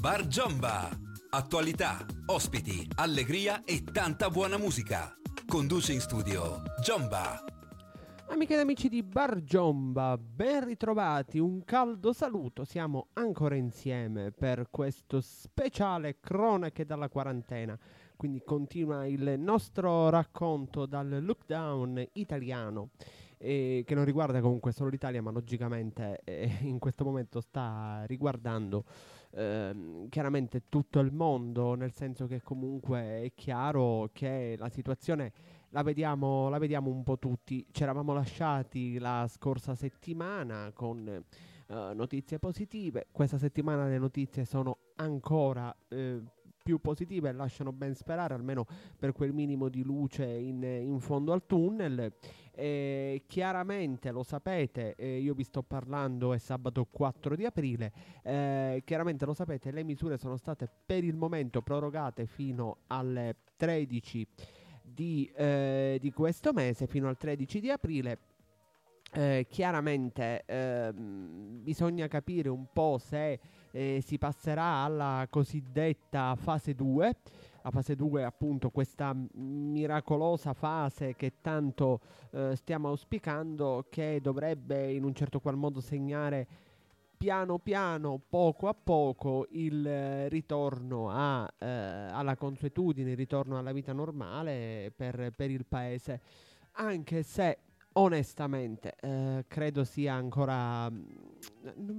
Bar Giomba. Attualità, ospiti, allegria e tanta buona musica. Conduce in studio Giomba. Amiche ed amici di Bar Giomba, ben ritrovati, un caldo saluto, siamo ancora insieme per questo speciale cronache dalla quarantena. Quindi continua il nostro racconto dal lockdown italiano eh, che non riguarda comunque solo l'Italia, ma logicamente eh, in questo momento sta riguardando eh, chiaramente tutto il mondo, nel senso che comunque è chiaro che la situazione la vediamo, la vediamo un po' tutti. Ci eravamo lasciati la scorsa settimana con eh, notizie positive, questa settimana le notizie sono ancora eh, più positive e lasciano ben sperare, almeno per quel minimo di luce in, in fondo al tunnel. E chiaramente lo sapete, eh, io vi sto parlando è sabato 4 di aprile, eh, chiaramente lo sapete, le misure sono state per il momento prorogate fino alle 13 di, eh, di questo mese, fino al 13 di aprile. Eh, chiaramente ehm, bisogna capire un po' se eh, si passerà alla cosiddetta fase 2. La fase 2 è appunto questa miracolosa fase che tanto eh, stiamo auspicando che dovrebbe in un certo qual modo segnare piano piano, poco a poco, il ritorno a, eh, alla consuetudine, il ritorno alla vita normale per, per il paese. Anche se onestamente eh, credo sia ancora n-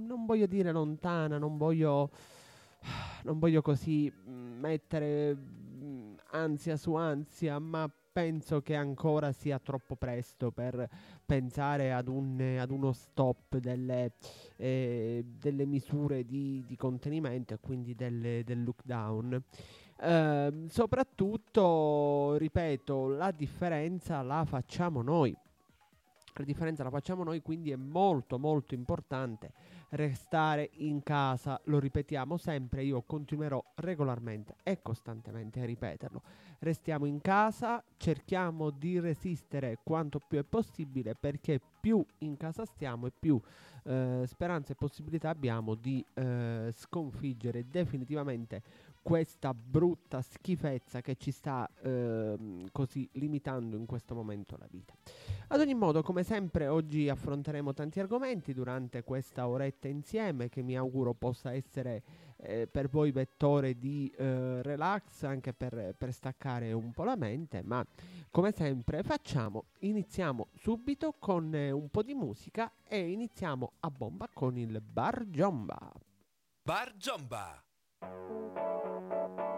non voglio dire lontana non voglio non voglio così mettere ansia su ansia ma penso che ancora sia troppo presto per pensare ad, un, ad uno stop delle, eh, delle misure di, di, contenimento e quindi delle, del lockdown. Eh, soprattutto, ripeto, la differenza la facciamo noi. La differenza la facciamo noi, quindi è molto molto importante restare in casa, lo ripetiamo sempre, io continuerò regolarmente e costantemente a ripeterlo. Restiamo in casa, cerchiamo di resistere quanto più è possibile perché più in casa stiamo e più eh, speranza e possibilità abbiamo di eh, sconfiggere definitivamente questa brutta schifezza che ci sta ehm, così limitando in questo momento la vita. Ad ogni modo, come sempre, oggi affronteremo tanti argomenti durante questa oretta insieme che mi auguro possa essere eh, per voi vettore di eh, relax anche per, per staccare un po' la mente, ma come sempre facciamo, iniziamo subito con eh, un po' di musica e iniziamo a bomba con il Bar Giomba. Bar Giomba. Thank you.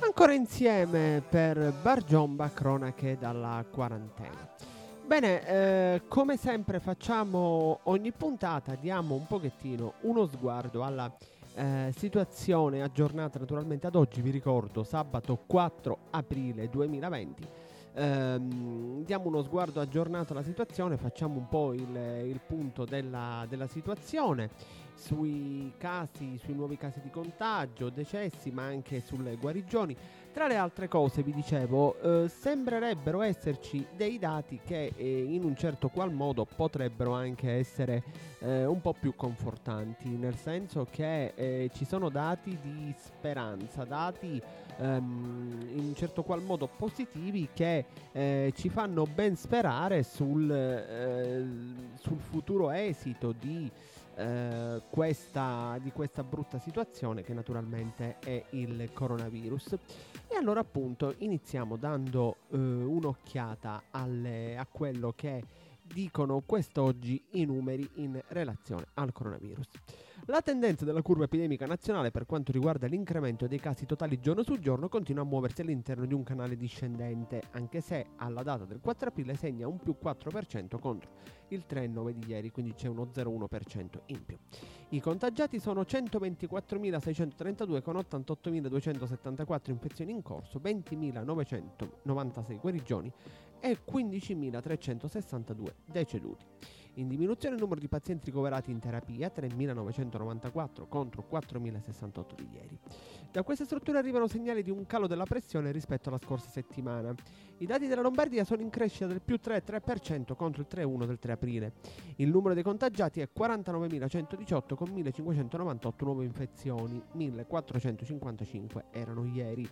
Ancora insieme per Bargiomba Cronache dalla quarantena. Bene, eh, come sempre facciamo ogni puntata, diamo un pochettino uno sguardo alla eh, situazione aggiornata naturalmente ad oggi, vi ricordo sabato 4 aprile 2020. Ehm, diamo uno sguardo aggiornato alla situazione, facciamo un po' il, il punto della, della situazione sui casi, sui nuovi casi di contagio, decessi, ma anche sulle guarigioni. Tra le altre cose, vi dicevo, eh, sembrerebbero esserci dei dati che eh, in un certo qual modo potrebbero anche essere eh, un po' più confortanti, nel senso che eh, ci sono dati di speranza, dati ehm, in un certo qual modo positivi che eh, ci fanno ben sperare sul, eh, sul futuro esito di eh, questa, di questa brutta situazione che naturalmente è il coronavirus. E allora appunto iniziamo dando eh, un'occhiata alle, a quello che dicono quest'oggi i numeri in relazione al coronavirus. La tendenza della curva epidemica nazionale per quanto riguarda l'incremento dei casi totali giorno su giorno continua a muoversi all'interno di un canale discendente, anche se alla data del 4 aprile segna un più 4% contro il 3,9 di ieri, quindi c'è uno 0,1% in più. I contagiati sono 124.632 con 88.274 infezioni in corso, 20.996 guarigioni e 15.362 deceduti. In diminuzione il numero di pazienti ricoverati in terapia, 3.994 contro 4.068 di ieri. Da queste strutture arrivano segnali di un calo della pressione rispetto alla scorsa settimana. I dati della Lombardia sono in crescita del più 3,3% contro il 3,1 del 3 aprile. Il numero dei contagiati è 49.118 con 1.598 nuove infezioni, 1.455 erano ieri.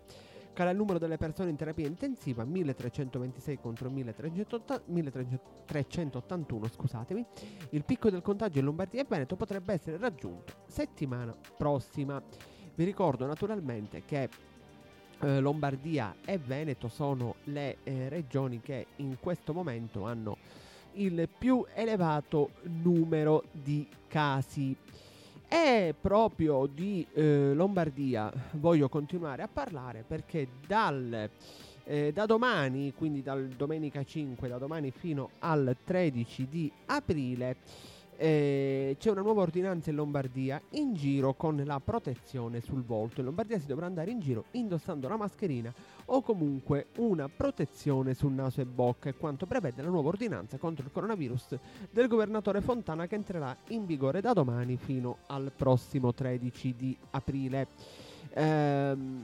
Cala il numero delle persone in terapia intensiva, 1326 contro 1381, scusatemi. Il picco del contagio in Lombardia e Veneto potrebbe essere raggiunto settimana prossima. Vi ricordo naturalmente che eh, Lombardia e Veneto sono le eh, regioni che in questo momento hanno il più elevato numero di casi. E proprio di eh, Lombardia. Voglio continuare a parlare perché dal, eh, da domani, quindi dal domenica 5, da domani fino al 13 di aprile, eh, c'è una nuova ordinanza in Lombardia in giro con la protezione sul volto. In Lombardia si dovrà andare in giro indossando la mascherina o comunque una protezione sul naso e bocca, è quanto prevede la nuova ordinanza contro il coronavirus del governatore Fontana che entrerà in vigore da domani fino al prossimo 13 di aprile. Ehm,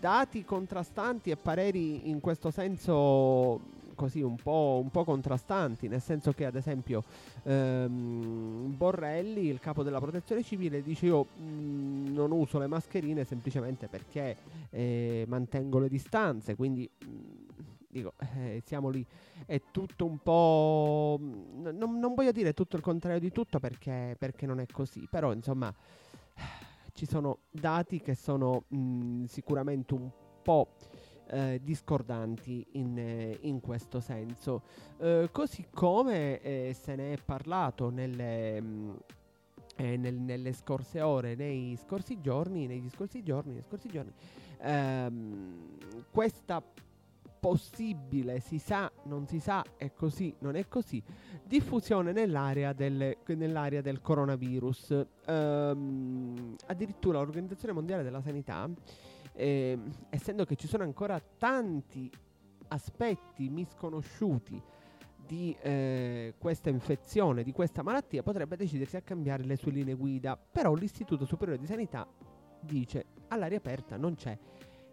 dati contrastanti e pareri in questo senso così un po', un po', contrastanti, nel senso che ad esempio ehm, Borrelli, il capo della protezione civile, dice io mh, mm, non uso le mascherine semplicemente perché eh, mantengo le distanze, quindi mh, mm, dico, eh, siamo lì, è tutto un po'... Mm, non, non, voglio dire tutto il contrario di tutto perché, perché non è così, però insomma ci sono dati che sono mh, sicuramente un po' eh, discordanti in, eh, in, questo senso. Eh, così come eh, se ne è parlato nelle, mh, mm, eh, nel, nelle scorse ore, nei scorsi giorni, negli scorsi giorni, nei scorsi giorni, ehm, questa possibile, si sa, non si sa, è così, non è così, diffusione nell'area del, nell'area del coronavirus. Ehm, addirittura l'Organizzazione Mondiale della Sanità eh, essendo che ci sono ancora tanti aspetti misconosciuti di eh, questa infezione, di questa malattia, potrebbe decidersi a cambiare le sue linee guida. Però l'Istituto Superiore di Sanità dice all'aria aperta non c'è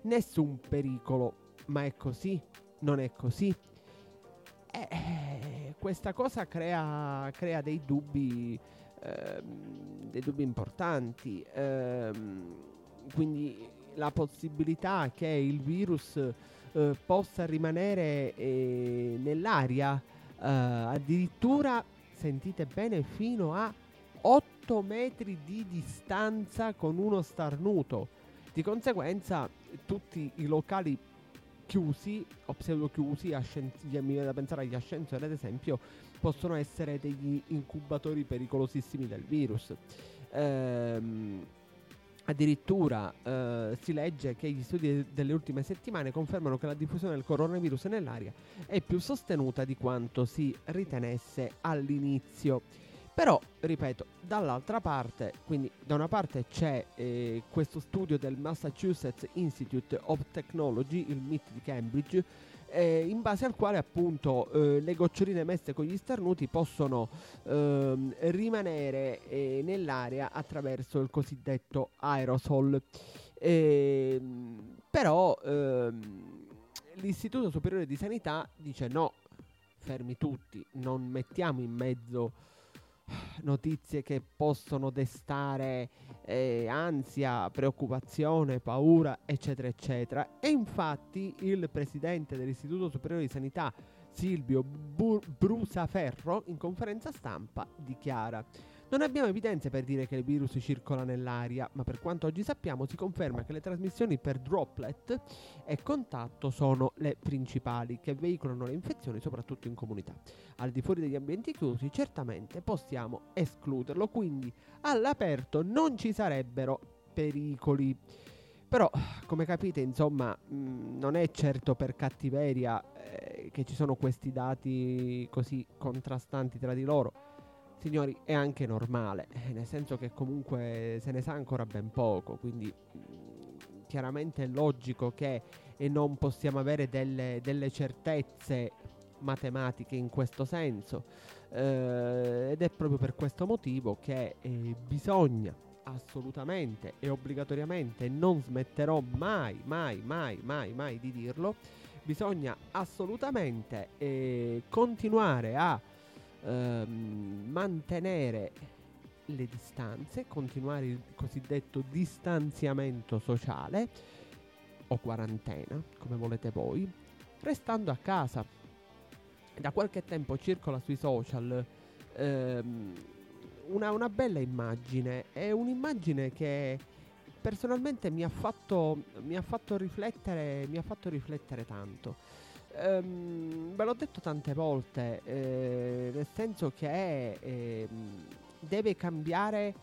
nessun pericolo, ma è così, non è così. Eh, eh, questa cosa crea, crea dei dubbi, ehm, dei dubbi importanti. Ehm, quindi la possibilità che il virus eh, possa rimanere eh, nell'aria eh, addirittura, sentite bene, fino a 8 metri di distanza con uno starnuto. Di conseguenza tutti i locali chiusi o pseudo chiusi, ascen- mi viene da pensare agli ascensori ad esempio, possono essere degli incubatori pericolosissimi del virus. Ehm, Addirittura eh, si legge che gli studi delle ultime settimane confermano che la diffusione del coronavirus nell'aria è più sostenuta di quanto si ritenesse all'inizio. Però, ripeto, dall'altra parte, quindi da una parte c'è eh, questo studio del Massachusetts Institute of Technology, il MIT di Cambridge, eh, in base al quale appunto eh, le goccioline messe con gli starnuti possono ehm, rimanere eh, nell'aria attraverso il cosiddetto aerosol. Ehm, però ehm, l'Istituto Superiore di Sanità dice no, fermi tutti, non mettiamo in mezzo notizie che possono destare eh, ansia, preoccupazione, paura, eccetera, eccetera. E infatti il presidente dell'Istituto Superiore di Sanità, Silvio Bur- Brusaferro, in conferenza stampa dichiara non abbiamo evidenze per dire che il virus circola nell'aria, ma per quanto oggi sappiamo si conferma che le trasmissioni per droplet e contatto sono le principali che veicolano le infezioni soprattutto in comunità. Al di fuori degli ambienti chiusi certamente possiamo escluderlo, quindi all'aperto non ci sarebbero pericoli. Però, come capite, insomma, mh, non è certo per cattiveria eh, che ci sono questi dati così contrastanti tra di loro signori, è anche normale, eh, nel senso che comunque se ne sa ancora ben poco, quindi mm, chiaramente è logico che non possiamo avere delle, delle certezze matematiche in questo senso eh, ed è proprio per questo motivo che eh, bisogna assolutamente e obbligatoriamente non smetterò mai mai mai mai mai di dirlo bisogna assolutamente eh, continuare a ehm, mantenere le distanze, continuare il cosiddetto distanziamento sociale o quarantena, come volete voi, restando a casa. Da qualche tempo circola sui social ehm, una, una bella immagine, è un'immagine che personalmente mi ha fatto, mi ha fatto, riflettere, mi ha fatto riflettere tanto ehm, ve l'ho detto tante volte, eh, nel senso che eh, deve cambiare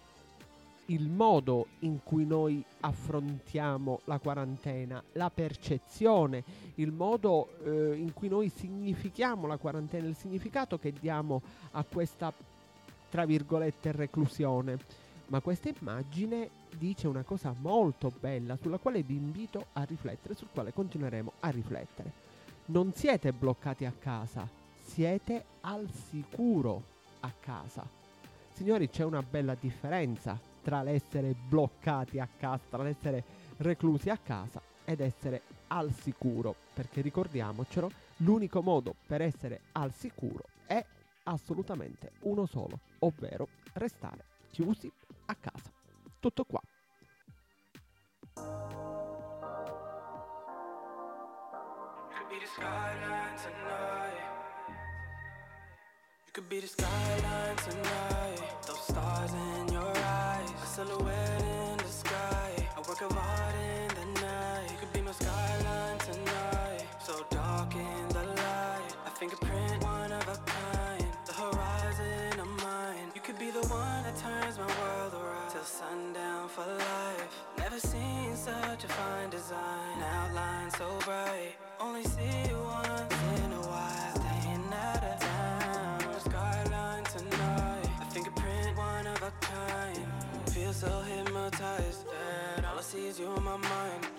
il modo in cui noi affrontiamo la quarantena, la percezione, il modo eh, in cui noi significhiamo la quarantena, il significato che diamo a questa, tra virgolette, reclusione. Ma questa immagine dice una cosa molto bella sulla quale vi invito a riflettere, sul quale continueremo a riflettere non siete bloccati a casa, siete al sicuro a casa. Signori, c'è una bella differenza tra l'essere bloccati a casa, tra l'essere reclusi a casa ed essere al sicuro, perché ricordiamocelo, l'unico modo per essere al sicuro è assolutamente uno solo, ovvero restare chiusi a casa. Tutto qua. Skyline tonight. You could be the skyline tonight. Those stars in your eyes, a silhouette in the sky. A work of art in the night. You could be my skyline tonight. So dark in the light, a fingerprint, one of a kind. The horizon of mine. You could be the one that turns my world around till sundown for life. Never seen such a fine design, outline so bright. Only see you once in a while, staying out of town. Skyline tonight, a fingerprint, one of a kind. Feel so hypnotized that all I see is you in my mind.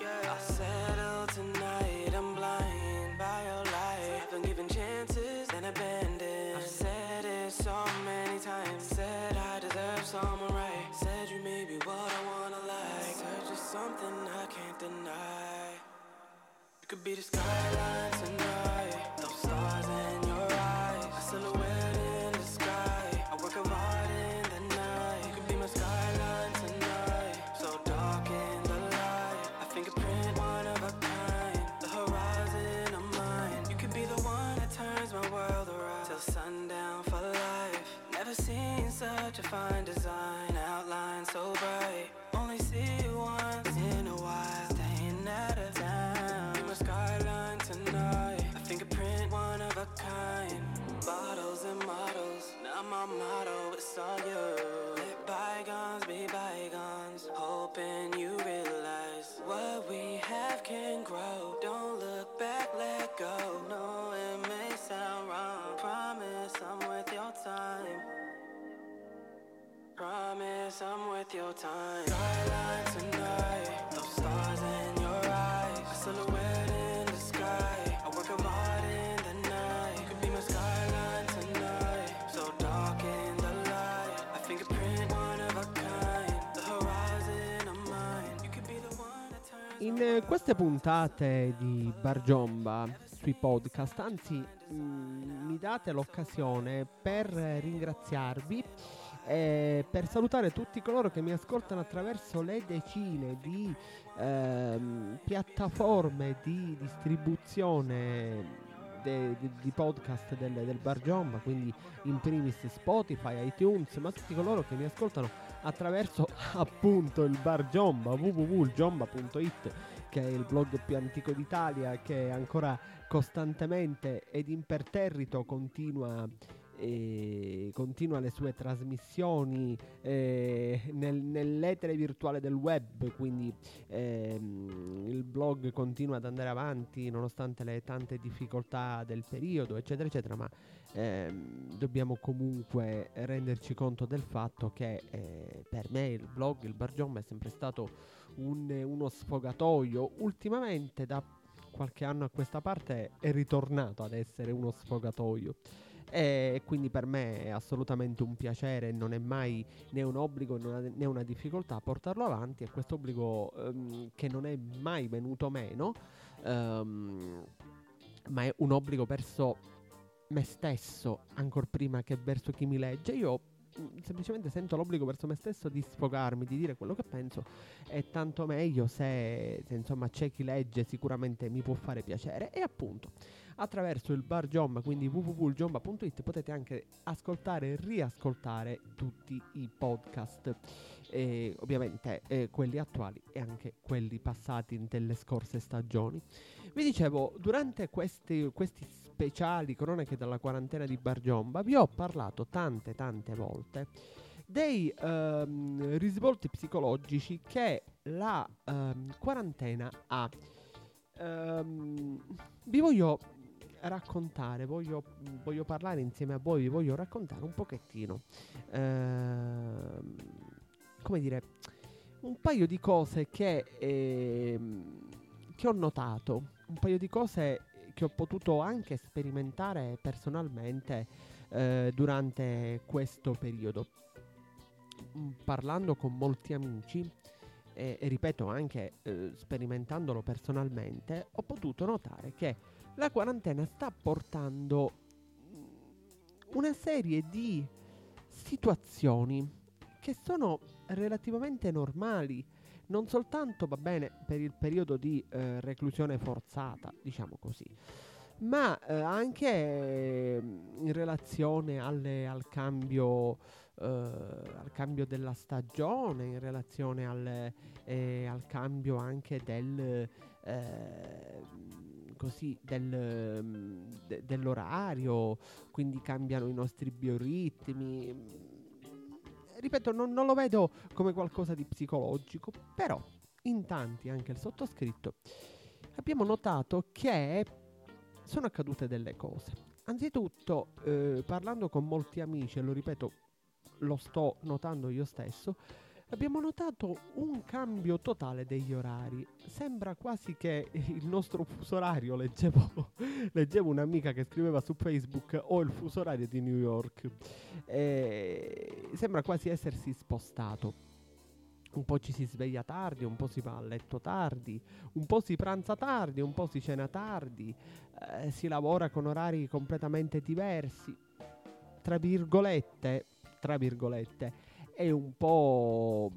Be the skyline tonight. Those stars in your eyes. A silhouette in the sky. I work art in the night. You could be my skyline tonight. So dark in the light. A fingerprint, one of a kind. The horizon of mine. You could be the one that turns my world around. Till sundown for life. Never seen such a fine design. Outline so bright. Only see bottles and models. Now my motto is all you. Let bygones be bygones. Hoping you realize what we have can grow. Don't look back, let go. No, it may sound wrong. Promise I'm with your time. Promise I'm with your time. Skyline tonight, those stars in your eyes. In eh, queste puntate di Bargiomba sui podcast, anzi mm, mi date l'occasione per eh, ringraziarvi e per salutare tutti coloro che mi ascoltano attraverso le decine di ehm, piattaforme di distribuzione di podcast del, del Bargiomba, quindi in primis Spotify, iTunes, ma tutti coloro che mi ascoltano attraverso appunto il Bargiomba, www.giomba.it che è il blog più antico d'Italia che ancora costantemente ed imperterrito continua e continua le sue trasmissioni eh, nel- nell'etere virtuale del web, quindi ehm, il blog continua ad andare avanti nonostante le tante difficoltà del periodo, eccetera, eccetera, ma ehm, dobbiamo comunque renderci conto del fatto che eh, per me il blog, il Bargiomba è sempre stato un- uno sfogatoio. Ultimamente da qualche anno a questa parte è ritornato ad essere uno sfogatoio e quindi per me è assolutamente un piacere, non è mai né un obbligo né una, difficoltà portarlo avanti e questo obbligo ehm, che non è mai venuto meno, ehm, ma è un obbligo verso me stesso ancora prima che verso chi mi legge. Io mm, semplicemente sento l'obbligo verso me stesso di sfogarmi, di dire quello che penso e tanto meglio se, se, insomma c'è chi legge sicuramente mi può fare piacere e appunto attraverso il bar Giomba, quindi www.giomba.it potete anche ascoltare e riascoltare tutti i podcast, eh, ovviamente eh, quelli attuali e anche quelli passati delle scorse stagioni. Vi dicevo, durante questi, questi speciali cronache dalla quarantena di Bar Giomba vi ho parlato tante tante volte dei ehm, risvolti psicologici che la ehm, quarantena ha. Ehm, vi voglio raccontare, voglio, voglio parlare insieme a voi, vi voglio raccontare un pochettino, ehm, come dire, un paio di cose che, ehm, che ho notato, un paio di cose che ho potuto anche sperimentare personalmente eh, durante questo periodo. Mm, Parlando con molti amici e, e ripeto anche eh, sperimentandolo personalmente, ho potuto notare che la quarantena sta portando mm, una serie di situazioni che sono relativamente normali, non soltanto va bene per il periodo di eh, reclusione forzata, diciamo così, ma eh, anche eh, in relazione alle- al cambio eh, al cambio della stagione, in relazione al, eh, al cambio anche del eh, così del, mm, de- dell'orario, quindi cambiano i nostri bioritmi. Ripeto, non, non lo vedo come qualcosa di psicologico, però in tanti, anche il sottoscritto, abbiamo notato che sono accadute delle cose. Anzitutto, eh, parlando con molti amici, e lo ripeto, lo sto notando io stesso, abbiamo notato un cambio totale degli orari. Sembra quasi che il nostro fuso orario, leggevo, leggevo un'amica che scriveva su Facebook, ho il fuso orario di New York. E sembra quasi essersi spostato. Un po' ci si sveglia tardi, un po' si va a letto tardi, un po' si pranza tardi, un po' si cena tardi, eh, si lavora con orari completamente diversi. Tra virgolette, tra virgolette, è un po'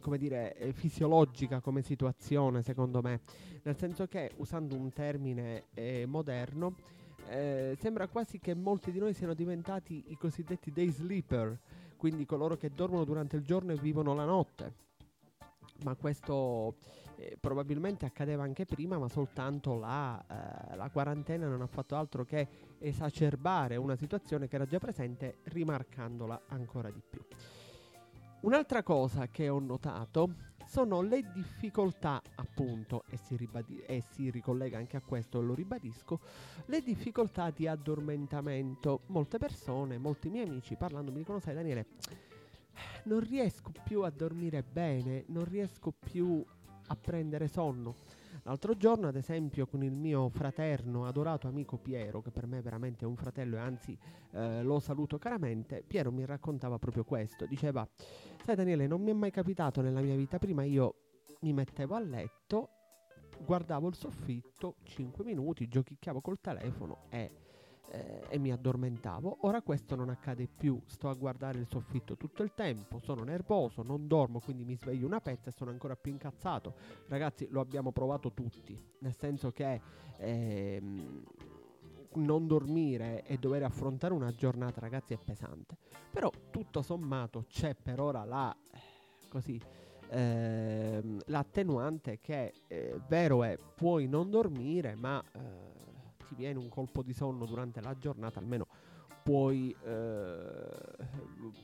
come dire fisiologica come situazione secondo me. Nel senso che usando un termine eh, moderno eh, sembra quasi che molti di noi siano diventati i cosiddetti day sleeper quindi coloro che dormono durante il giorno e vivono la notte. Ma questo eh, probabilmente accadeva anche prima ma soltanto la, eh, la quarantena non ha fatto altro che esacerbare una situazione che era già presente rimarcandola ancora di più Un'altra cosa che ho notato sono le difficoltà, appunto, e si, ribadi- e si ricollega anche a questo, lo ribadisco, le difficoltà di addormentamento. Molte persone, molti miei amici parlando mi dicono, sai Daniele, non riesco più a dormire bene, non riesco più a prendere sonno. L'altro giorno, ad esempio, con il mio fraterno adorato amico Piero, che per me veramente è un fratello e anzi eh, lo saluto caramente, Piero mi raccontava proprio questo. Diceva, sai Daniele, non mi è mai capitato nella mia vita prima, io mi mettevo a letto, guardavo il soffitto, 5 minuti, giochicchiavo col telefono e eh, e mi addormentavo. Ora questo non accade più, sto a guardare il soffitto tutto il tempo, sono nervoso, non dormo, quindi mi sveglio una pezza e sono ancora più incazzato. Ragazzi, lo abbiamo provato tutti, nel senso che ehm, non dormire e dover affrontare una giornata, ragazzi, è pesante. Però tutto sommato c'è per ora la così ehm, l'attenuante che eh, vero è puoi non dormire, ma eh, ti viene un colpo di sonno durante la giornata, almeno puoi, eh,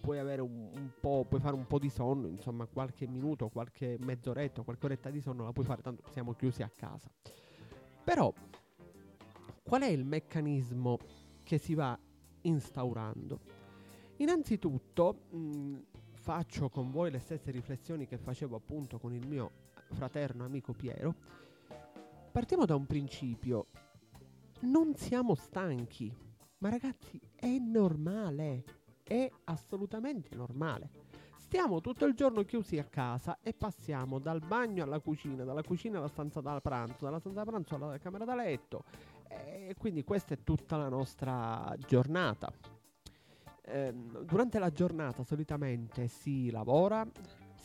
puoi avere un, un, po', puoi fare un po' di sonno, insomma, qualche minuto, qualche mezz'oretta, qualche oretta di sonno la puoi fare, tanto siamo chiusi a casa. Però, qual è il meccanismo che si va instaurando? Innanzitutto, mh, faccio con voi le stesse riflessioni che facevo appunto con il mio fraterno amico Piero. Partiamo da un principio non siamo stanchi. Ma ragazzi, è normale. È assolutamente normale. Stiamo tutto il giorno chiusi a casa e passiamo dal bagno alla cucina, dalla cucina alla stanza da pranzo, dalla stanza da pranzo alla camera da letto. E quindi questa è tutta la nostra giornata. Eh, durante la giornata solitamente si lavora,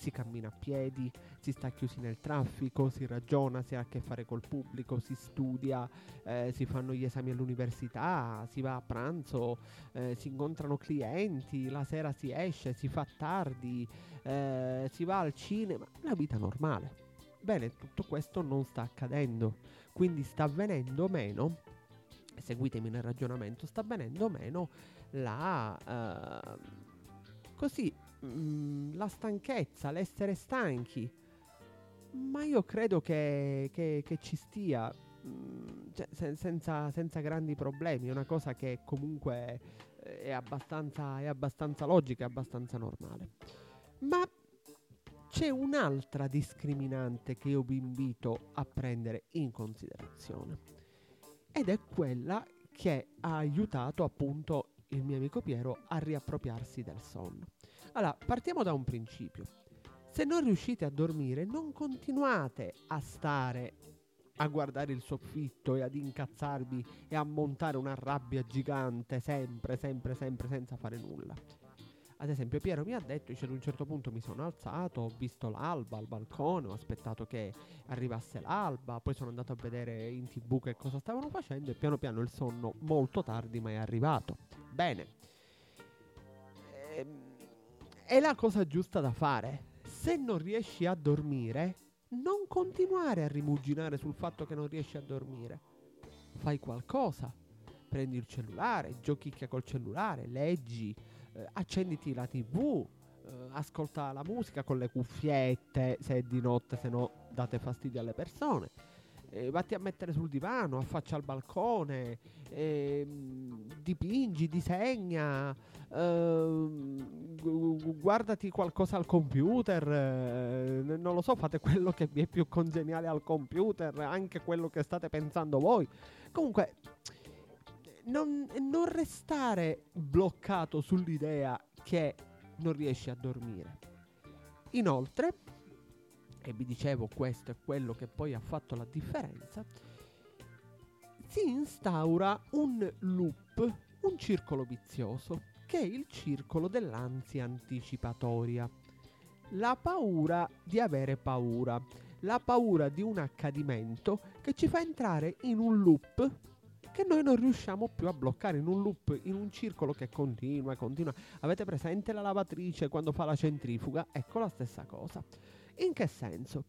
si cammina a piedi, si sta chiusi nel traffico, si ragiona, si ha a che fare col pubblico, si studia, eh, si fanno gli esami all'università, si va a pranzo, eh, si incontrano clienti, la sera si esce, si fa tardi, eh, si va al cinema, la vita normale. Bene, tutto questo non sta accadendo, quindi sta avvenendo meno, seguitemi nel ragionamento, sta avvenendo meno la... Uh, così mh, mm, la stanchezza, l'essere stanchi. Ma io credo che, che, che ci stia mh, mm, cioè, sen- senza, senza, grandi problemi. È una cosa che comunque eh, è abbastanza, è abbastanza logica, è abbastanza normale. Ma c'è un'altra discriminante che io vi invito a prendere in considerazione. Ed è quella che ha aiutato appunto il mio amico Piero a riappropriarsi del sonno. Allora, partiamo da un principio. Se non riuscite a dormire, non continuate a stare a guardare il soffitto e ad incazzarvi e a montare una rabbia gigante sempre, sempre, sempre senza fare nulla. Ad esempio Piero mi ha detto, dice ad un certo punto mi sono alzato, ho visto l'alba al balcone, ho aspettato che arrivasse l'alba, poi sono andato a vedere in tv che cosa stavano facendo e piano piano il sonno molto tardi ma è arrivato. Bene. Ehm, è la cosa giusta da fare. Se non riesci a dormire, non continuare a rimuginare sul fatto che non riesci a dormire. Fai qualcosa. Prendi il cellulare, giochicchia col cellulare, leggi, eh, accenditi la tv, eh, ascolta la musica con le cuffiette se è di notte, se no date fastidio alle persone. Eh, vatti a mettere sul divano, affaccia al balcone, eh, dipingi, disegna, eh, guardati qualcosa al computer, eh, non lo so, fate quello che vi è più congeniale al computer, anche quello che state pensando voi. Comunque, non, non restare bloccato sull'idea che non riesci a dormire. Inoltre, e vi dicevo questo è quello che poi ha fatto la differenza, si instaura un loop, un circolo vizioso, che è il circolo dell'ansia anticipatoria. La paura di avere paura, la paura di un accadimento che ci fa entrare in un loop che noi non riusciamo più a bloccare in un loop, in un circolo che continua, continua. Avete presente la lavatrice quando fa la centrifuga? Ecco la stessa cosa. In che senso?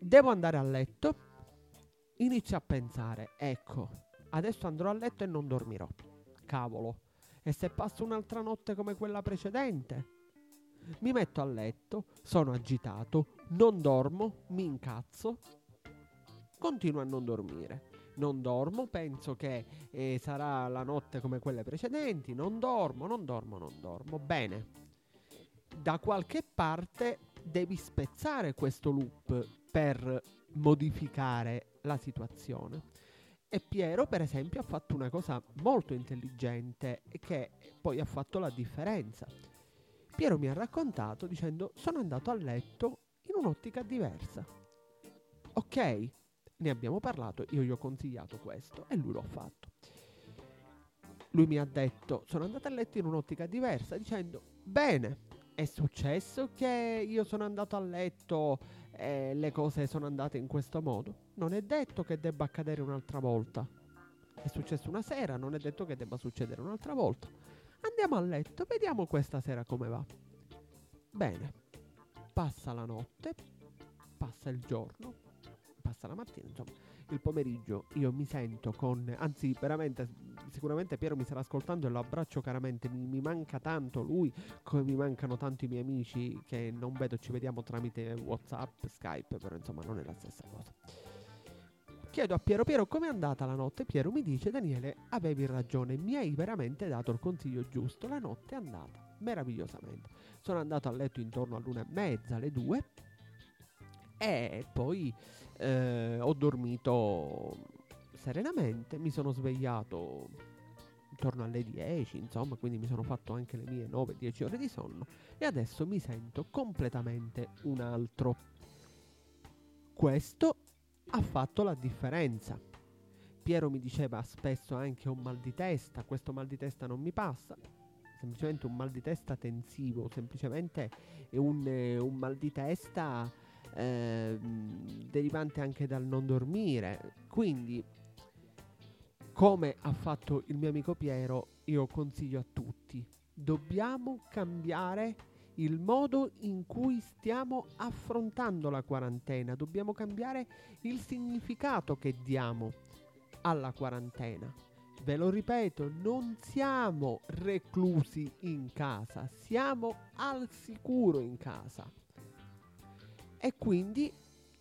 Devo andare a letto, inizio a pensare, ecco, adesso andrò a letto e non dormirò. Cavolo. E se passo un'altra notte come quella precedente? Mi metto a letto, sono agitato, non dormo, mi incazzo, continuo a non dormire non dormo, penso che eh, sarà la notte come quelle precedenti, non dormo, non dormo, non dormo. Bene. da qualche parte devi spezzare questo loop per modificare la situazione. E Piero, per esempio, ha fatto una cosa molto intelligente che poi ha fatto la differenza. Piero mi ha raccontato dicendo sono andato a letto in un'ottica diversa. Ok, ne abbiamo parlato, io gli ho consigliato questo e lui l'ha fatto. Lui mi ha detto sono andato a letto in un'ottica diversa dicendo bene, è successo che io sono andato a letto e le cose sono andate in questo modo. Non è detto che debba accadere un'altra volta. È successo una sera, non è detto che debba succedere un'altra volta. Andiamo a letto, vediamo questa sera come va. Bene, passa la notte, passa il giorno, passa la mattina, insomma, il pomeriggio io mi sento con, anzi veramente, sicuramente Piero mi starà ascoltando e lo abbraccio caramente, mi, mi manca tanto lui, come mi mancano tanto i miei amici che non vedo, ci vediamo tramite Whatsapp, Skype, però insomma non è la stessa cosa. Chiedo a Piero Piero com'è andata la notte. Piero mi dice Daniele avevi ragione, mi hai veramente dato il consiglio giusto. La notte è andata meravigliosamente. Sono andato a letto intorno all'una e mezza, alle due e poi eh, ho dormito serenamente. Mi sono svegliato intorno alle 10, insomma, quindi mi sono fatto anche le mie 9-10 ore di sonno e adesso mi sento completamente un altro. Questo ha fatto la differenza. Piero mi diceva spesso anche un mal di testa, questo mal di testa non mi passa, semplicemente un mal di testa tensivo, semplicemente un, eh, un mal di testa eh, derivante anche dal non dormire. Quindi, come ha fatto il mio amico Piero, io consiglio a tutti, dobbiamo cambiare il modo in cui stiamo affrontando la quarantena, dobbiamo cambiare il significato che diamo alla quarantena. Ve lo ripeto, non siamo reclusi in casa, siamo al sicuro in casa. E quindi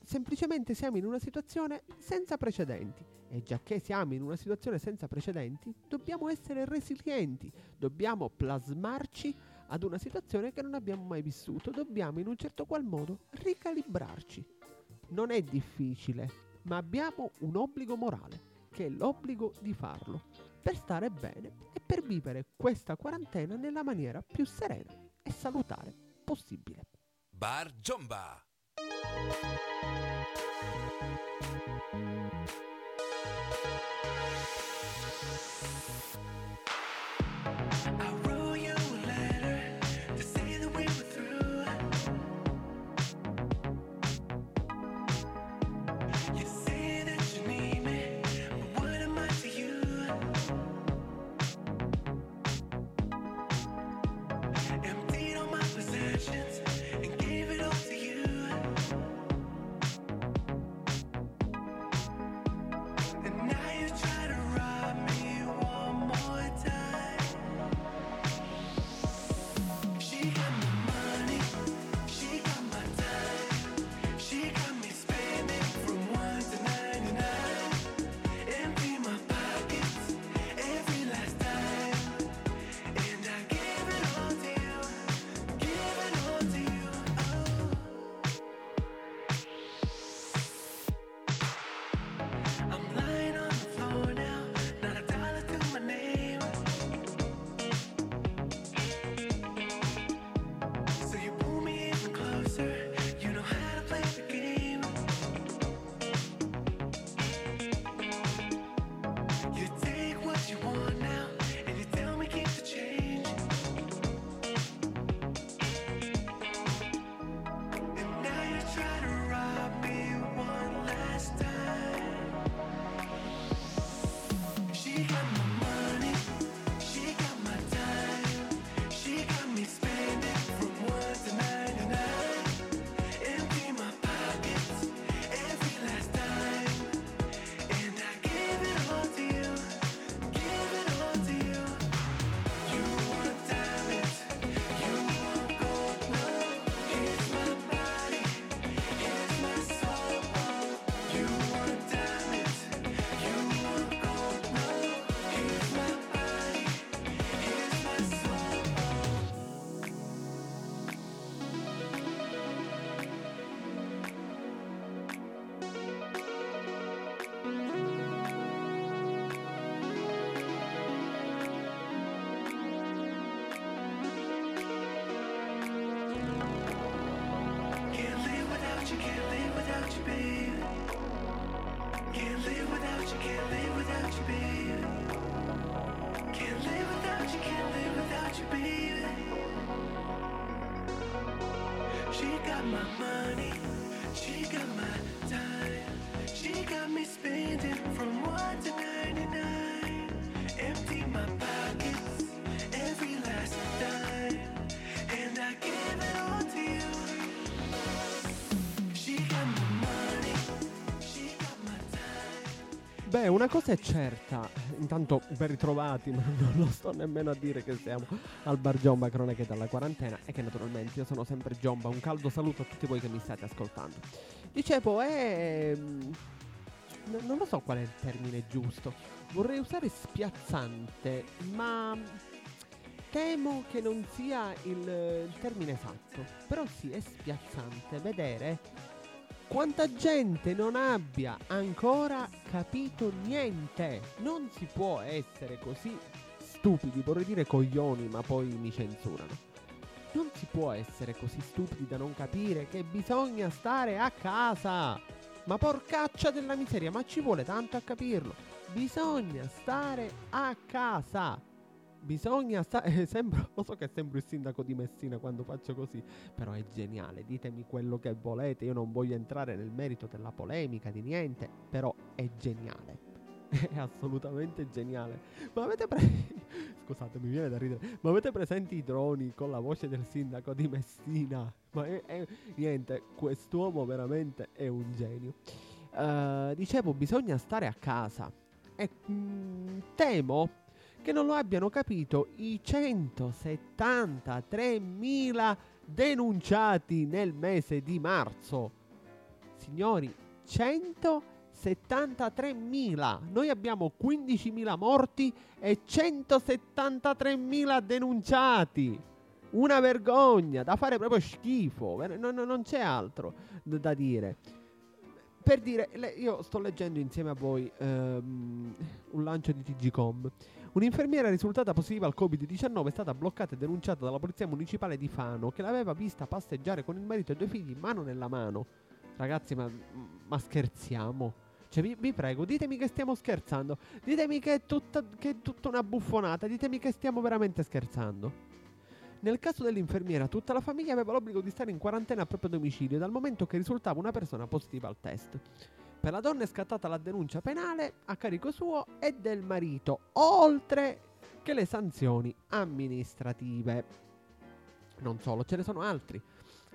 semplicemente siamo in una situazione senza precedenti. E già che siamo in una situazione senza precedenti, dobbiamo essere resilienti, dobbiamo plasmarci ad una situazione che non abbiamo mai vissuto. Dobbiamo in un certo qual modo ricalibrarci. Non è difficile, ma abbiamo un obbligo morale, che è l'obbligo di farlo, per stare bene e per vivere questa quarantena nella maniera più serena e salutare possibile. Bar Giomba. I can't live without you. Can't live without you, can't live without you. Can't live without you, can't live without you. She got my money, she got my time. She got me spending from one to Beh, una cosa è certa, intanto ben ritrovati, ma non lo sto nemmeno a dire che siamo al bar Giomba Cronache dalla quarantena e che naturalmente io sono sempre Giomba, un caldo saluto a tutti voi che mi state ascoltando. Dicevo, è... mm, non lo so qual è il termine giusto, vorrei usare spiazzante, ma temo che non sia il, il termine esatto, però sì, è spiazzante vedere quanta gente non abbia ancora capito niente. Non si può essere così stupidi, vorrei dire coglioni, ma poi mi censurano. Non si può essere così stupidi da non capire che bisogna stare a casa. Ma porcaccia della miseria, ma ci vuole tanto a capirlo. Bisogna stare a casa. Bisogna stare. sembro, lo so che sembro il sindaco di Messina quando faccio così. Però è geniale. Ditemi quello che volete. Io non voglio entrare nel merito della polemica, di niente. Però è geniale. È assolutamente geniale. Ma avete pre... Scusate, mi viene da ridere. Ma avete presenti i droni con la voce del sindaco di Messina? Ma è, è- niente, quest'uomo veramente è un genio. Eh, dicevo, bisogna stare a casa. E mm, temo che non lo abbiano capito i 173.000 denunciati nel mese di marzo. Signori, 173.000. Noi abbiamo 15.000 morti e 173.000 denunciati. Una vergogna, da fare proprio schifo. Non, non- c'è altro da dire. Per dire, io sto leggendo insieme a voi ehm, un lancio di TGCom. Un'infermiera risultata positiva al Covid-19 è stata bloccata e denunciata dalla polizia municipale di Fano che l'aveva vista passeggiare con il marito e due figli mano nella mano. Ragazzi, ma, ma scherziamo? Cioè, vi, prego, ditemi che stiamo scherzando. Ditemi che è, tutta, che è tutta una buffonata. Ditemi che stiamo veramente scherzando. Nel caso dell'infermiera, tutta la famiglia aveva l'obbligo di stare in quarantena a proprio domicilio dal momento che risultava una persona positiva al test. Per la donna è scattata la denuncia penale a carico suo e del marito, oltre che le sanzioni amministrative. Non solo, ce ne sono altri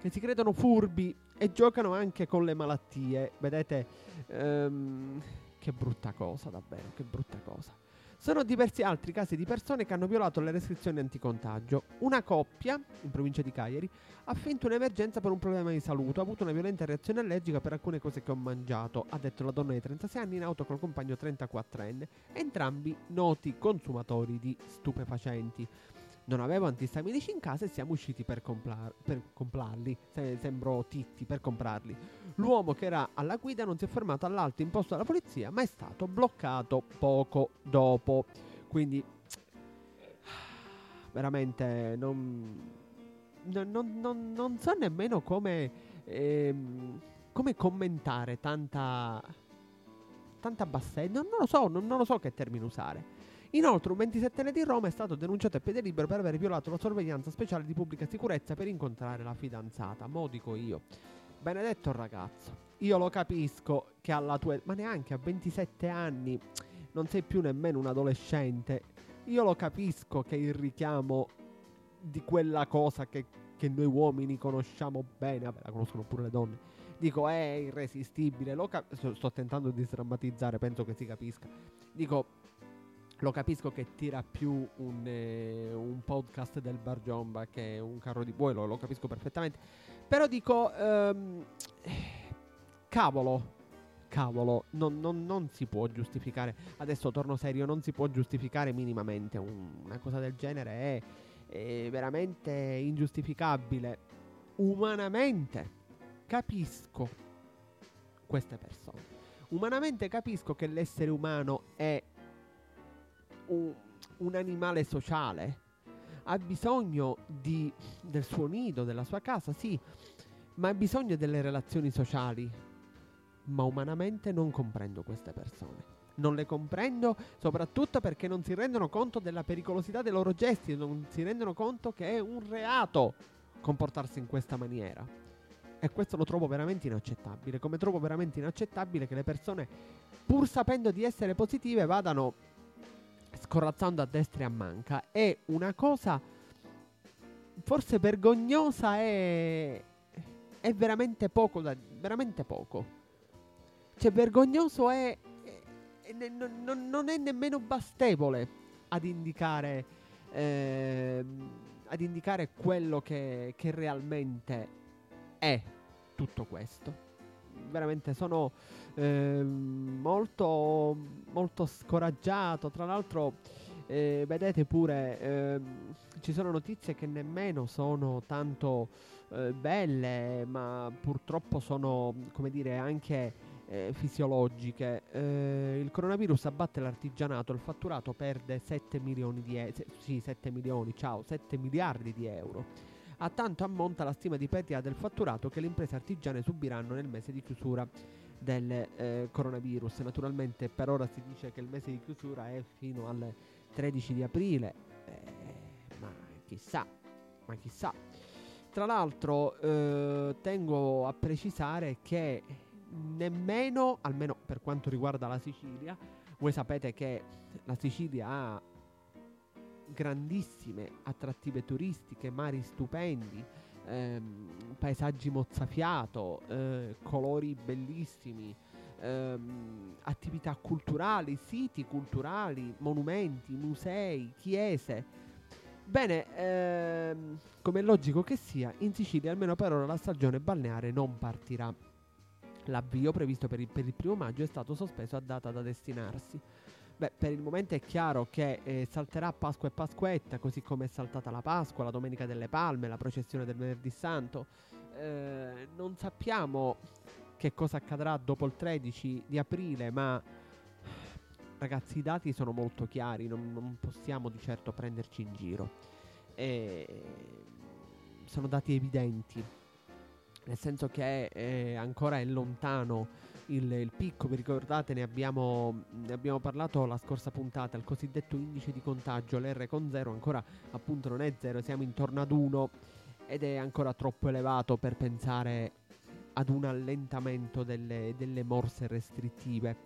che si credono furbi e giocano anche con le malattie. Vedete, ehm, che brutta cosa, davvero, che brutta cosa. Sono diversi altri casi di persone che hanno violato le restrizioni anticontagio. Una coppia, in provincia di Cagliari, ha finto un'emergenza per un problema di salute. Ho avuto una violenta reazione allergica per alcune cose che ho mangiato, ha detto la donna di 36 anni in auto col compagno 34enne, entrambi noti consumatori di stupefacenti. Non avevo antistaminici in casa e siamo usciti per, complar- per comprarli. Se- sembro Titti per comprarli. L'uomo che era alla guida non si è fermato all'alto imposto dalla polizia, ma è stato bloccato poco dopo. Quindi, veramente, non, non, non- non- so nemmeno come, ehm, come commentare tanta, tanta bassezza. Non, lo so, non lo so che termine usare. Inoltre, un 27enne di Roma è stato denunciato a piede libero per aver violato la sorveglianza speciale di pubblica sicurezza per incontrare la fidanzata. Mo' dico io. Benedetto ragazzo, io lo capisco che alla tua... ma neanche a 27 anni non sei più nemmeno un adolescente. Io lo capisco che il richiamo di quella cosa che, che noi uomini conosciamo bene, vabbè la conoscono pure le donne, dico è irresistibile, cap- sto, sto tentando di sdrammatizzare, penso che si capisca. Dico, lo capisco che tira più un, eh, un podcast del Bar Giomba che un carro di buoi, lo, lo capisco perfettamente. Però dico, ehm, cavolo, cavolo, non, non- non si può giustificare. Adesso torno serio, non si può giustificare minimamente un- una cosa del genere. È, è veramente ingiustificabile. Umanamente capisco queste persone. Umanamente capisco che l'essere umano è un, un animale sociale. Ha bisogno di- del suo nido, della sua casa, sì. ma hai bisogno delle relazioni sociali, ma umanamente non comprendo queste persone. Non le comprendo soprattutto perché non si rendono conto della pericolosità dei loro gesti, non si rendono conto che è un reato comportarsi in questa maniera. E questo lo trovo veramente inaccettabile, come trovo veramente inaccettabile che le persone, pur sapendo di essere positive, vadano scorrazzando a destra e a manca. È una cosa forse vergognosa e è veramente poco da veramente poco. Cioè vergognoso è, è, è non, non, è nemmeno bastevole ad indicare eh, ad indicare quello che, che realmente è tutto questo veramente sono eh, molto, molto scoraggiato. Tra l'altro, eh, vedete pure, eh, ci sono notizie che nemmeno sono tanto eh, belle, ma purtroppo sono, come dire, anche eh, fisiologiche. Eh, il coronavirus abbatte l'artigianato, il fatturato perde 7 milioni di euro. Sì, 7 milioni, ciao, 7 miliardi di euro. A tanto ammonta la stima di perdita del fatturato che le imprese artigiane subiranno nel mese di chiusura del eh, coronavirus. Naturalmente per ora si dice che il mese di chiusura è fino al 13 di aprile, eh, ma chissà, ma chissà. Tra l'altro eh, tengo a precisare che nemmeno, almeno per quanto riguarda la Sicilia, voi sapete che la Sicilia ha grandissime attrattive turistiche, mari stupendi, ehm, paesaggi mozzafiato, eh, colori bellissimi, ehm, attività culturali, siti culturali, monumenti, musei, chiese. Bene, ehm, come è logico che sia, in Sicilia almeno per ora la stagione balneare non partirà. L'avvio previsto per il, per il primo maggio è stato sospeso a data da destinarsi. Beh, per il momento è chiaro che eh, salterà Pasqua e Pasquetta, così come è saltata la Pasqua, la Domenica delle Palme, la processione del Venerdì Santo. Eh, non sappiamo che cosa accadrà dopo il 13 di aprile, ma ragazzi i dati sono molto chiari, non, non possiamo di certo prenderci in giro. E sono dati evidenti, nel senso che eh, ancora è lontano il, il picco, vi ricordate, ne abbiamo, ne abbiamo, parlato la scorsa puntata, il cosiddetto indice di contagio, l'R con 0 ancora appunto non è 0, siamo intorno ad 1 ed è ancora troppo elevato per pensare ad un allentamento delle, delle morse restrittive.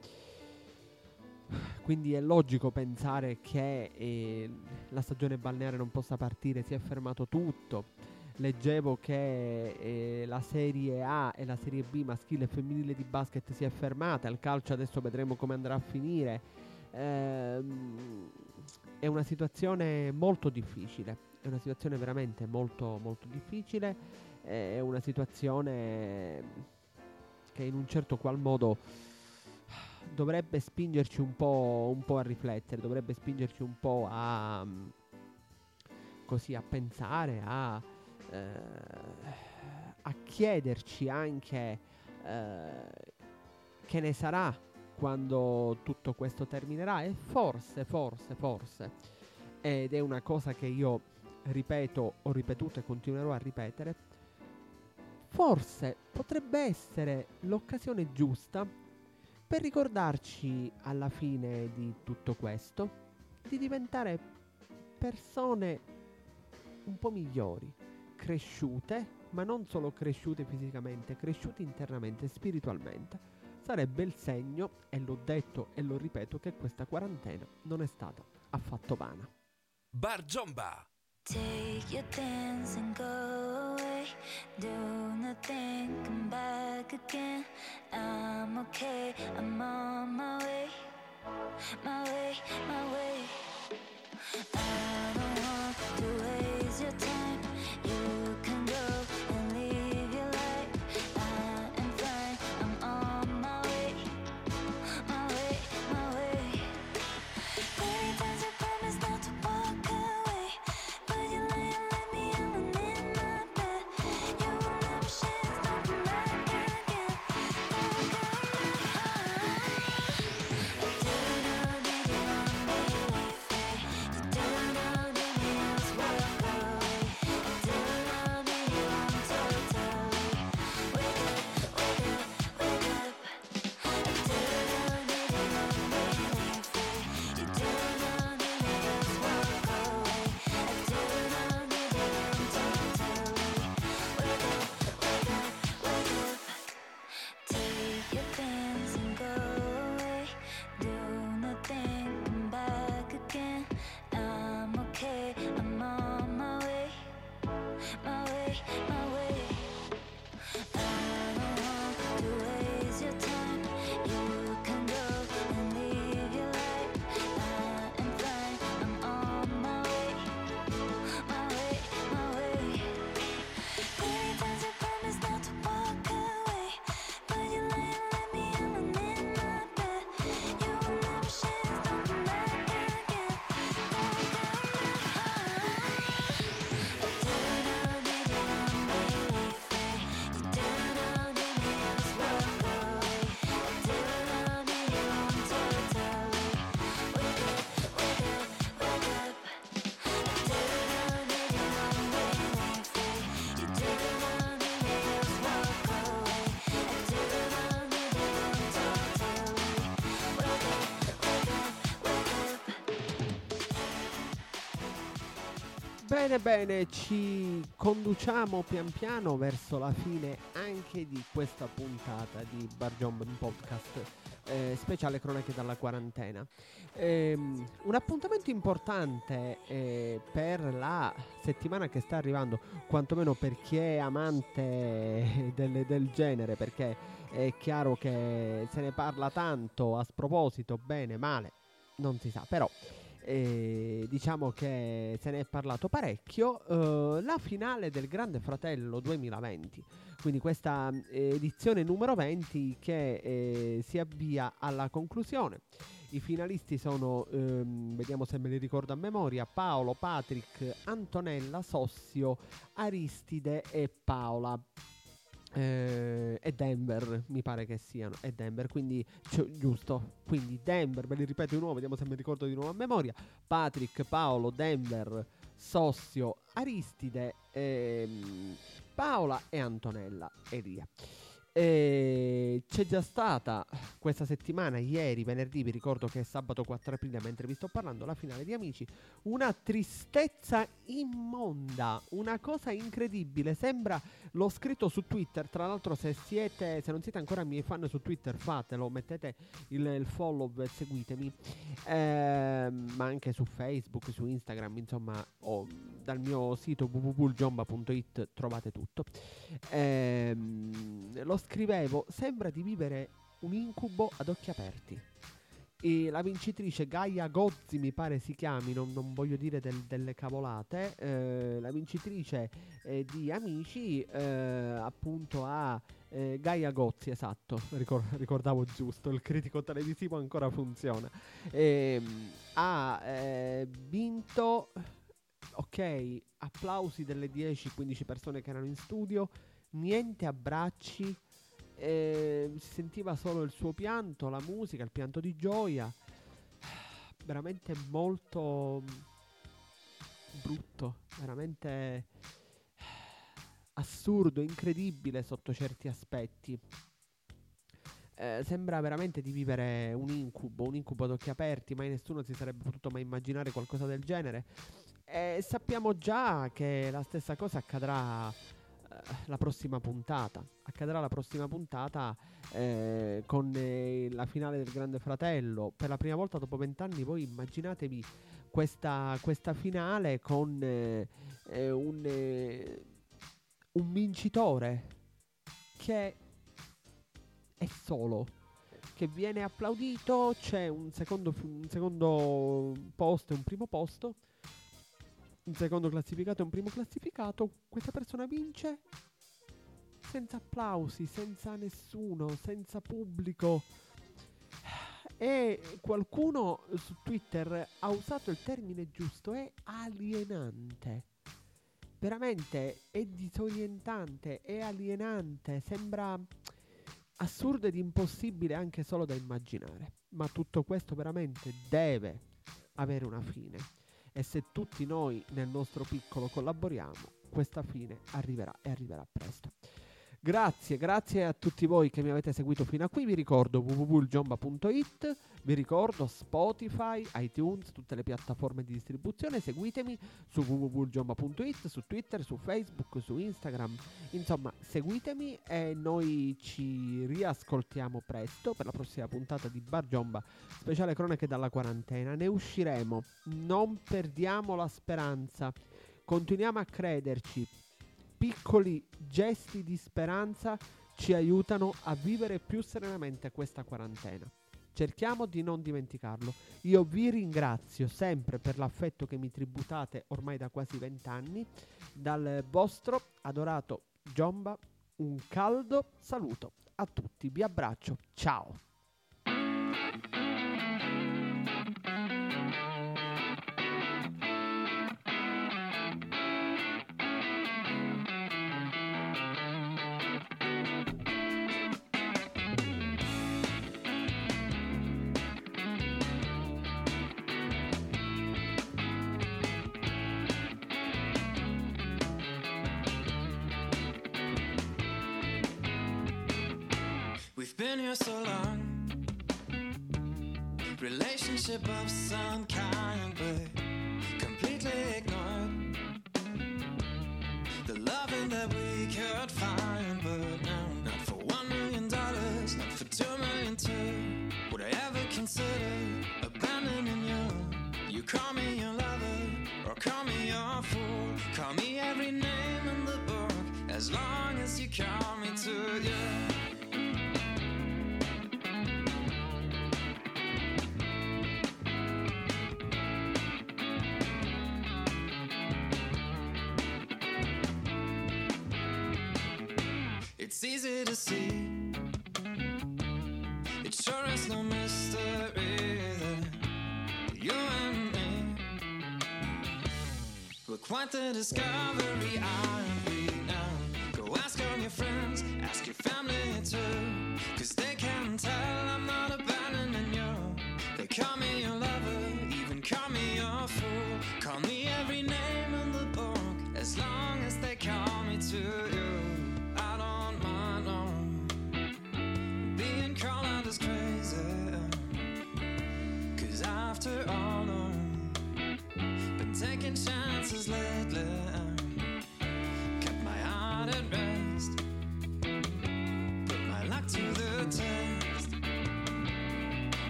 Quindi è logico pensare che eh, la stagione balneare non possa partire, si è fermato tutto leggevo che eh, la Serie A e la Serie B maschile e femminile di basket si è fermata, al calcio adesso vedremo come andrà a finire. Ehm, è una situazione molto difficile, è una situazione veramente molto molto difficile, è una situazione che in un certo qual modo dovrebbe spingerci un po', un po a riflettere, dovrebbe spingerci un po' a così a pensare, a a chiederci anche eh, che ne sarà quando tutto questo terminerà. E forse, forse, forse, ed è una cosa che io ripeto, ho ripetuto e continuerò a ripetere, forse potrebbe essere l'occasione giusta per ricordarci alla fine di tutto questo di diventare persone un po' migliori, cresciute, ma non solo cresciute fisicamente, cresciute internamente, spiritualmente. Sarebbe il segno, e l'ho detto e lo ripeto, che questa quarantena non è stata affatto vana. Bar Giomba! Take your dance and go away. Do nothing, come back again. I'm okay, I'm on my way. My way, my way. I Bene, bene, ci conduciamo pian piano verso la fine anche di questa puntata di Bar Podcast eh, speciale cronache dalla quarantena. Ehm, un appuntamento importante eh, per la settimana che sta arrivando, quantomeno per chi è amante del, del genere, perché è chiaro che se ne parla tanto a sproposito, bene, male, non si sa, però eh, diciamo che se ne è parlato parecchio, eh, la finale del Grande Fratello 2020, quindi questa eh, edizione numero 20 che eh, si avvia alla conclusione. I finalisti sono, ehm, vediamo se me li ricordo a memoria, Paolo, Patrick, Antonella, Sossio, Aristide e Paola eh, e Denver mi pare che siano e Denver quindi cioè, giusto. Quindi Denver ve li ripeto di nuovo vediamo se mi ricordo di nuovo a memoria. Patrick Paolo Denver Sossio Aristide ehm, Paola e Antonella e via e c'è già stata questa settimana, ieri, venerdì, vi ricordo che è sabato 4 aprile mentre vi sto parlando, la finale di Amici, una tristezza immonda, una cosa incredibile, sembra, l'ho scritto su Twitter, tra l'altro se siete, se non siete ancora miei fan su Twitter fatelo, mettete il, il follow e seguitemi, eh, ma anche su Facebook, su Instagram, insomma, o dal mio sito www.jomba.it trovate tutto. Eh, lo scrivevo, sembra di vivere un incubo ad occhi aperti. E la vincitrice Gaia Gozzi mi pare si chiami, non, non voglio dire del, delle cavolate, eh, la vincitrice eh, di Amici eh, appunto ha eh, Gaia Gozzi, esatto, ricor- ricordavo giusto, il critico televisivo ancora funziona, ehm, ha eh, vinto, ok, applausi delle 10-15 persone che erano in studio, niente abbracci, eh, si sentiva solo il suo pianto, la musica, il pianto di gioia. Veramente molto brutto, veramente assurdo, incredibile sotto certi aspetti. Eh, sembra veramente di vivere un incubo, un incubo ad occhi aperti, mai nessuno si sarebbe potuto mai immaginare qualcosa del genere. E sappiamo già che la stessa cosa accadrà la prossima puntata. Accadrà la prossima puntata eh, con eh, la finale del Grande Fratello. Per la prima volta dopo vent'anni, voi immaginatevi questa, questa finale con eh, eh un, eh, un vincitore che è solo che viene applaudito, c'è un secondo, un secondo posto e un primo posto un secondo classificato e un primo classificato, questa persona vince senza applausi, senza nessuno, senza pubblico. E qualcuno su Twitter ha usato il termine giusto, è alienante. Veramente è disorientante, è alienante, sembra assurdo ed impossibile anche solo da immaginare. Ma tutto questo veramente deve avere una fine e se tutti noi nel nostro piccolo collaboriamo, questa fine arriverà e arriverà presto. Grazie, grazie a tutti voi che mi avete seguito fino a qui. Vi ricordo www.giomba.it, vi ricordo Spotify, iTunes, tutte le piattaforme di distribuzione. Seguitemi su www.giomba.it, su Twitter, su Facebook, su Instagram. Insomma, seguitemi e noi ci riascoltiamo presto per la prossima puntata di Bar Giomba, speciale cronache dalla quarantena. Ne usciremo. Non perdiamo la speranza. Continuiamo a crederci piccoli gesti di speranza ci aiutano a vivere più serenamente questa quarantena. Cerchiamo di non dimenticarlo. Io vi ringrazio sempre per l'affetto che mi tributate ormai da quasi vent'anni. Dal vostro adorato Giomba, un caldo saluto a tutti. Vi abbraccio. Ciao. Relationship of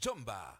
Bar Giomba.